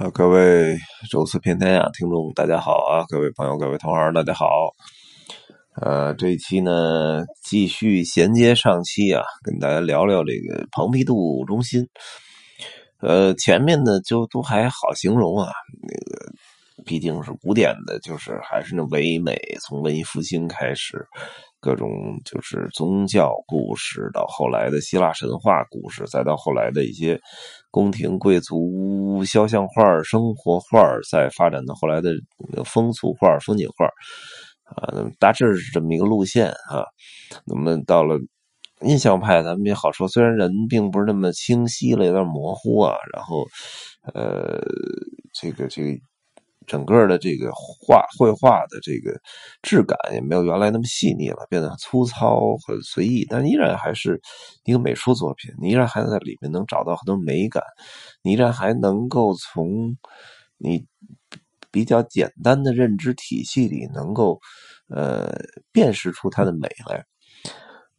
啊，各位周四片天呀，听众大家好啊！各位朋友，各位同行，大家好。呃，这一期呢，继续衔接上期啊，跟大家聊聊这个蓬皮杜中心。呃，前面呢就都还好形容啊，那个毕竟是古典的，就是还是那唯美，从文艺复兴开始。各种就是宗教故事，到后来的希腊神话故事，再到后来的一些宫廷贵族肖像画、生活画，再发展到后来的风俗画、风景画，啊，大致是这么一个路线啊。那么到了印象派，咱们也好说，虽然人并不是那么清晰了，有点模糊啊。然后，呃，这个这个。整个的这个画绘画的这个质感也没有原来那么细腻了，变得粗糙、很随意，但依然还是一个美术作品。你依然还在里面能找到很多美感，你依然还能够从你比较简单的认知体系里能够呃辨识出它的美来。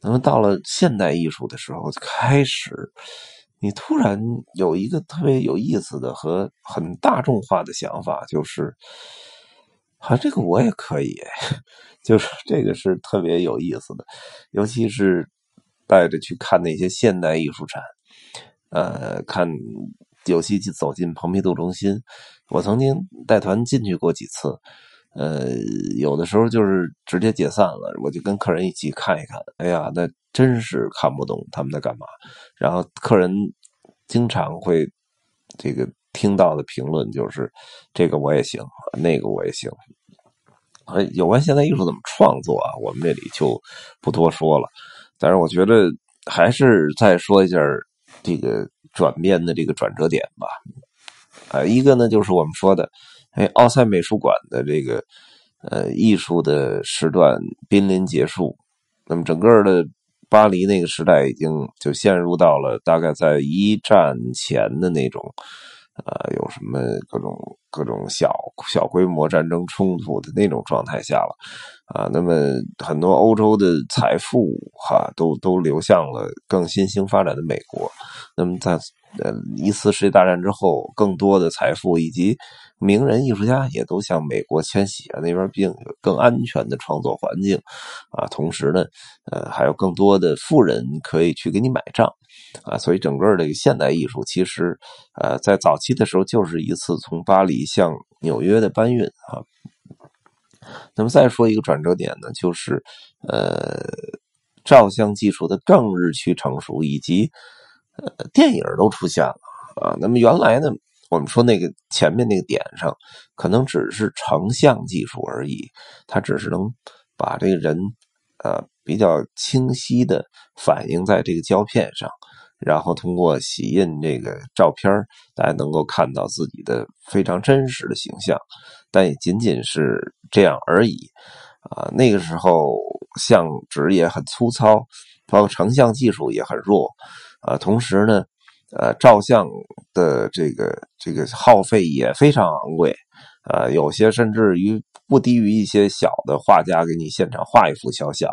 那么到了现代艺术的时候，开始。你突然有一个特别有意思的和很大众化的想法，就是，啊，这个我也可以，就是这个是特别有意思的，尤其是带着去看那些现代艺术展，呃，看，尤其走进蓬皮杜中心，我曾经带团进去过几次，呃，有的时候就是直接解散了，我就跟客人一起看一看，哎呀，那。真是看不懂他们在干嘛，然后客人经常会这个听到的评论就是这个我也行，那个我也行。有关现代艺术怎么创作啊，我们这里就不多说了。但是我觉得还是再说一下这个转变的这个转折点吧。啊，一个呢就是我们说的，哎，奥赛美术馆的这个呃艺术的时段濒临结束，那么整个的。巴黎那个时代已经就陷入到了大概在一战前的那种，呃，有什么各种各种小小规模战争冲突的那种状态下了，啊，那么很多欧洲的财富哈都都流向了更新兴发展的美国，那么在。呃，一次世界大战之后，更多的财富以及名人、艺术家也都向美国迁徙啊，那边并有更安全的创作环境啊。同时呢，呃，还有更多的富人可以去给你买账啊。所以，整个这个现代艺术其实，呃，在早期的时候就是一次从巴黎向纽约的搬运啊。那么，再说一个转折点呢，就是呃，照相技术的更日趋成熟以及。呃，电影都出现了啊。那么原来呢，我们说那个前面那个点上，可能只是成像技术而已，它只是能把这个人呃比较清晰的反映在这个胶片上，然后通过洗印这个照片，大家能够看到自己的非常真实的形象，但也仅仅是这样而已啊。那个时候相纸也很粗糙，包括成像技术也很弱。啊，同时呢，呃，照相的这个这个耗费也非常昂贵，呃，有些甚至于不低于一些小的画家给你现场画一幅肖像，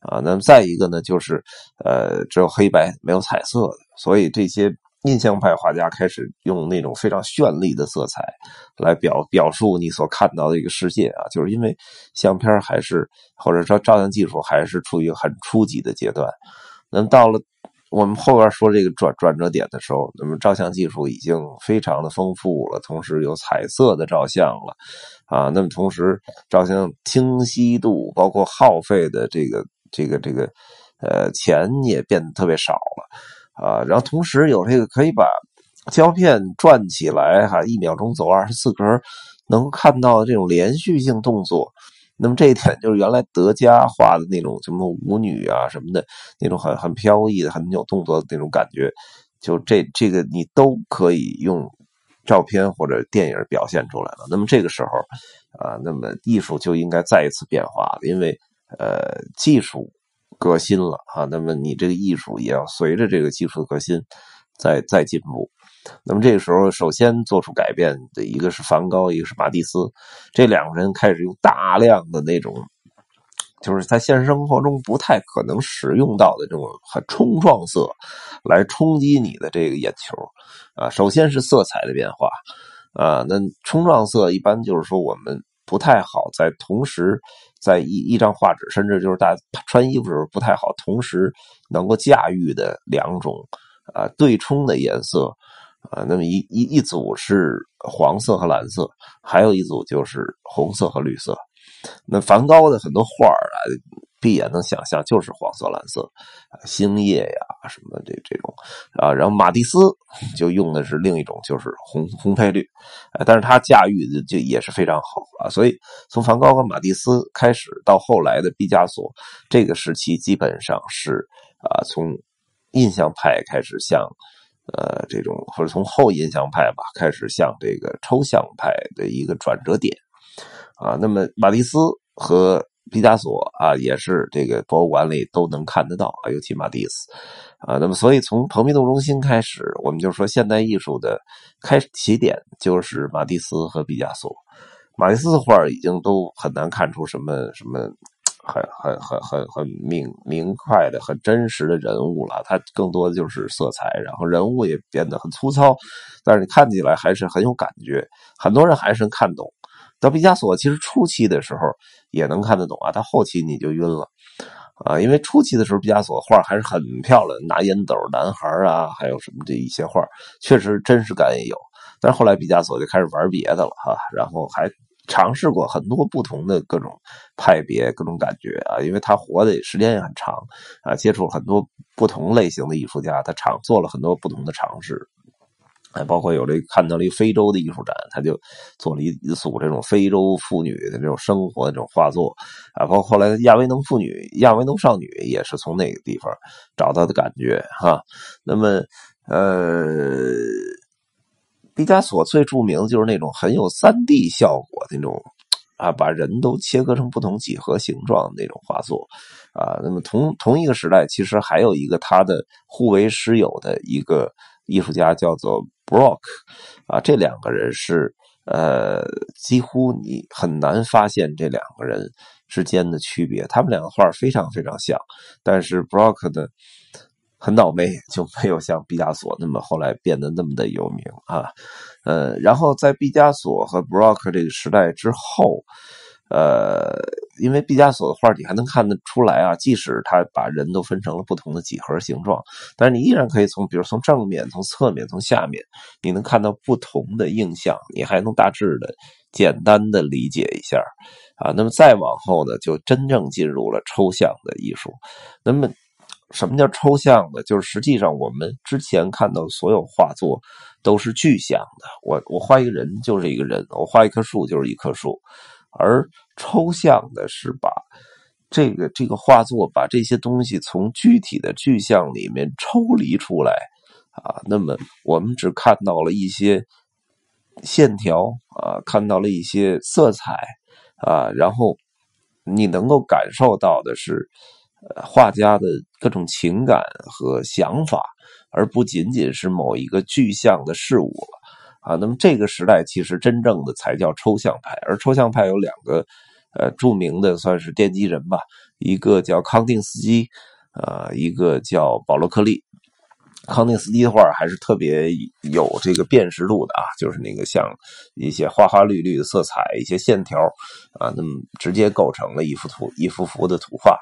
啊，那么再一个呢，就是呃，只有黑白没有彩色的，所以这些印象派画家开始用那种非常绚丽的色彩来表表述你所看到的一个世界啊，就是因为相片还是或者说照相技术还是处于很初级的阶段，那么到了。我们后边说这个转转折点的时候，那么照相技术已经非常的丰富了，同时有彩色的照相了，啊，那么同时照相清晰度，包括耗费的这个这个这个呃钱也变得特别少了，啊，然后同时有这个可以把胶片转起来，哈，一秒钟走二十四格，能看到这种连续性动作。那么这一点就是原来德加画的那种什么舞女啊什么的那种很很飘逸的很有动作的那种感觉，就这这个你都可以用照片或者电影表现出来了。那么这个时候啊，那么艺术就应该再一次变化了，因为呃技术革新了啊，那么你这个艺术也要随着这个技术革新再再进步。那么这个时候，首先做出改变的一个是梵高，一个是马蒂斯，这两个人开始用大量的那种，就是在现实生活中不太可能使用到的这种很冲撞色，来冲击你的这个眼球啊。首先是色彩的变化啊。那冲撞色一般就是说我们不太好在同时在一一张画纸，甚至就是大家穿衣服的时候不太好同时能够驾驭的两种啊对冲的颜色啊。那么一一一组是黄色和蓝色，还有一组就是红色和绿色。那梵高的很多画啊。闭眼能想象，就是黄色、蓝色，星夜呀什么这这种啊，然后马蒂斯就用的是另一种，就是红红配绿，但是他驾驭的就也是非常好啊。所以从梵高和马蒂斯开始，到后来的毕加索这个时期，基本上是啊，从印象派开始向呃这种，或者从后印象派吧，开始向这个抽象派的一个转折点啊。那么马蒂斯和毕加索啊，也是这个博物馆里都能看得到啊，尤其马蒂斯啊。那么，所以从蓬皮杜中心开始，我们就说现代艺术的开始起点就是马蒂斯和毕加索。马蒂斯的画已经都很难看出什么什么很很很很很明明快的、很真实的人物了。它更多的就是色彩，然后人物也变得很粗糙，但是你看起来还是很有感觉，很多人还是能看懂。到毕加索其实初期的时候也能看得懂啊，到后期你就晕了啊，因为初期的时候毕加索画还是很漂亮，拿烟斗男孩啊，还有什么这一些画，确实真实感也有。但是后来毕加索就开始玩别的了哈，然后还尝试过很多不同的各种派别、各种感觉啊，因为他活的时间也很长啊，接触很多不同类型的艺术家，他尝做了很多不同的尝试。还包括有这看到了一非洲的艺术展，他就做了一一组这种非洲妇女的这种生活的这种画作啊，包括后来亚维农妇女、亚维农少女也是从那个地方找到的感觉哈。那么，呃，毕加索最著名的就是那种很有三 D 效果的那种啊，把人都切割成不同几何形状的那种画作啊。那么同同一个时代，其实还有一个他的互为师友的一个艺术家叫做。Brock，啊，这两个人是呃，几乎你很难发现这两个人之间的区别。他们两个画非常非常像，但是 Brock 的很倒霉，就没有像毕加索那么后来变得那么的有名啊。呃，然后在毕加索和 Brock 这个时代之后。呃，因为毕加索的画你还能看得出来啊，即使他把人都分成了不同的几何形状，但是你依然可以从，比如从正面、从侧面、从下面，你能看到不同的印象，你还能大致的、简单的理解一下啊。那么再往后呢，就真正进入了抽象的艺术。那么什么叫抽象的？就是实际上我们之前看到所有画作都是具象的，我我画一个人就是一个人，我画一棵树就是一棵树。而抽象的是把这个这个画作把这些东西从具体的具象里面抽离出来啊，那么我们只看到了一些线条啊，看到了一些色彩啊，然后你能够感受到的是画家的各种情感和想法，而不仅仅是某一个具象的事物了。啊，那么这个时代其实真正的才叫抽象派，而抽象派有两个，呃，著名的算是奠基人吧，一个叫康定斯基，呃，一个叫保罗克利。康定斯基的画还是特别有这个辨识度的啊，就是那个像一些花花绿绿的色彩，一些线条啊，那么直接构成了一幅图，一幅幅的图画。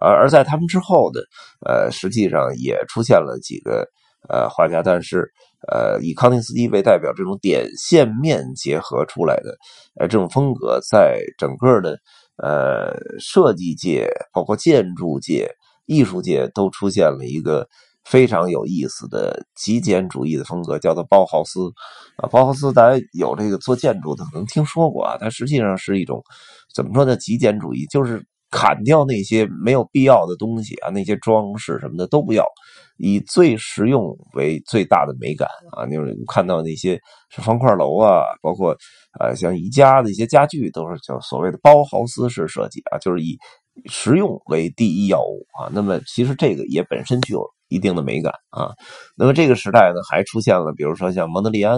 而而在他们之后的，呃，实际上也出现了几个。呃，画家，但是，呃，以康定斯基为代表，这种点线面结合出来的，呃，这种风格，在整个的呃设计界、包括建筑界、艺术界，都出现了一个非常有意思的极简主义的风格，叫做包豪斯。啊，包豪斯，大家有这个做建筑的可能听说过啊，它实际上是一种怎么说呢？极简主义，就是砍掉那些没有必要的东西啊，那些装饰什么的都不要。以最实用为最大的美感啊！就是看到那些是方块楼啊，包括呃像宜家的一些家具，都是叫所谓的包豪斯式设计啊，就是以实用为第一要务啊。那么其实这个也本身具有一定的美感啊。那么这个时代呢，还出现了比如说像蒙德里安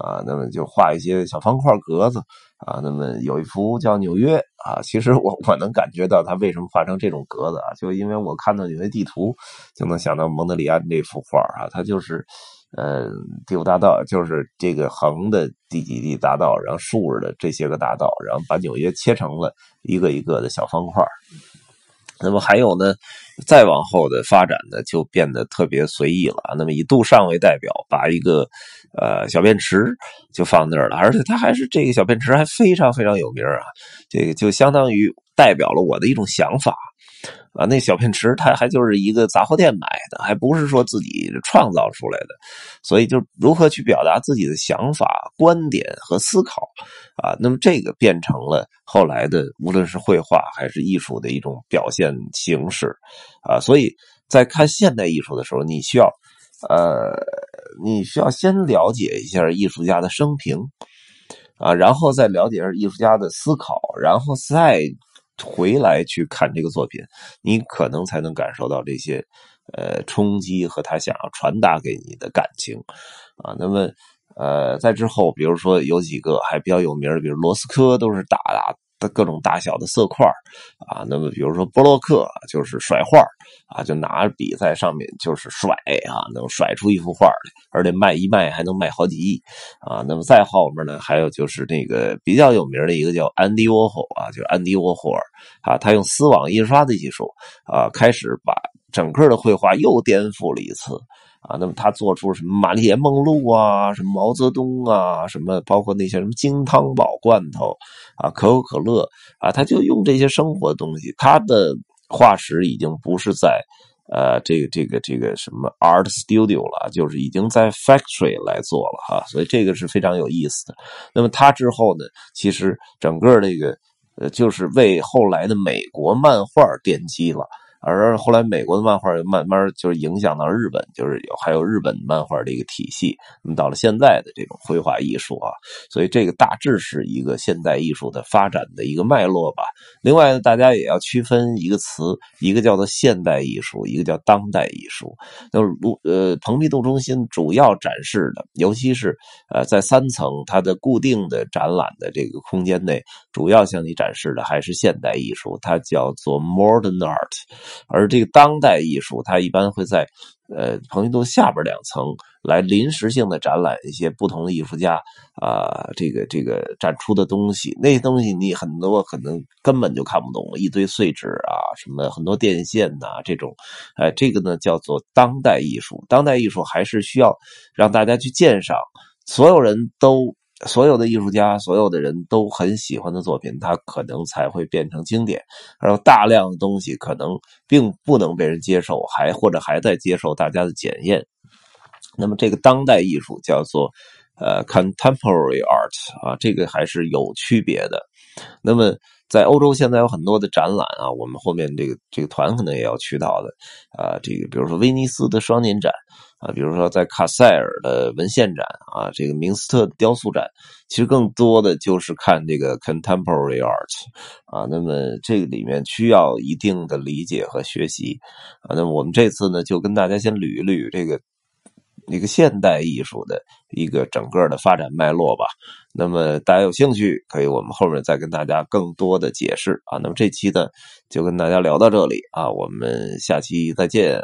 啊，那么就画一些小方块格子。啊，那么有一幅叫《纽约》啊，其实我我能感觉到他为什么画成这种格子啊，就因为我看到纽约地图，就能想到蒙德里安这幅画啊，它就是呃，第五大道就是这个横的第几地大道，然后竖着的这些个大道，然后把纽约切成了一个一个的小方块。那么还有呢，再往后的发展呢，就变得特别随意了。那么以杜尚为代表，把一个呃小便池就放那儿了，而且他还是这个小便池还非常非常有名啊。这个就相当于代表了我的一种想法。啊，那小便池它还就是一个杂货店买的，还不是说自己创造出来的，所以就如何去表达自己的想法、观点和思考啊，那么这个变成了后来的无论是绘画还是艺术的一种表现形式啊，所以在看现代艺术的时候，你需要呃，你需要先了解一下艺术家的生平啊，然后再了解一下艺术家的思考，然后再。回来去看这个作品，你可能才能感受到这些呃冲击和他想要传达给你的感情啊。那么呃，在之后，比如说有几个还比较有名，比如罗斯科，都是大大。的各种大小的色块啊，那么比如说波洛克就是甩画啊，就拿笔在上面就是甩啊，能甩出一幅画来，而且卖一卖还能卖好几亿啊。那么再后面呢，还有就是那个比较有名的一个叫安迪沃霍啊，就是安迪沃霍尔啊，他用丝网印刷的技术啊，开始把整个的绘画又颠覆了一次。啊，那么他做出什么玛丽莲梦露啊，什么毛泽东啊，什么包括那些什么金汤宝罐头啊，可口可乐啊，他就用这些生活的东西。他的化石已经不是在呃这个这个这个什么 art studio 了，就是已经在 factory 来做了哈，所以这个是非常有意思的。那么他之后呢，其实整个这个呃就是为后来的美国漫画奠基了。而后来，美国的漫画又慢慢就是影响到日本，就是有还有日本漫画的一个体系。那么到了现在的这种绘画艺术啊，所以这个大致是一个现代艺术的发展的一个脉络吧。另外呢，大家也要区分一个词，一个叫做现代艺术，一个叫当代艺术。那么，呃，蓬皮杜中心主要展示的，尤其是呃在三层它的固定的展览的这个空间内，主要向你展示的还是现代艺术，它叫做 modern art。而这个当代艺术，它一般会在呃蓬皮杜下边两层来临时性的展览一些不同的艺术家啊，这个这个展出的东西，那些东西你很多可能根本就看不懂，一堆碎纸啊，什么很多电线呐，这种，哎，这个呢叫做当代艺术。当代艺术还是需要让大家去鉴赏，所有人都。所有的艺术家，所有的人都很喜欢的作品，它可能才会变成经典。而有大量的东西可能并不能被人接受，还或者还在接受大家的检验。那么，这个当代艺术叫做呃 contemporary art 啊，这个还是有区别的。那么，在欧洲现在有很多的展览啊，我们后面这个这个团可能也要去到的啊，这个比如说威尼斯的双年展。啊，比如说在卡塞尔的文献展啊，这个明斯特的雕塑展，其实更多的就是看这个 contemporary art 啊。那么这个里面需要一定的理解和学习啊。那么我们这次呢，就跟大家先捋一捋这个一个现代艺术的一个整个的发展脉络吧。那么大家有兴趣，可以我们后面再跟大家更多的解释啊。那么这期呢，就跟大家聊到这里啊，我们下期再见。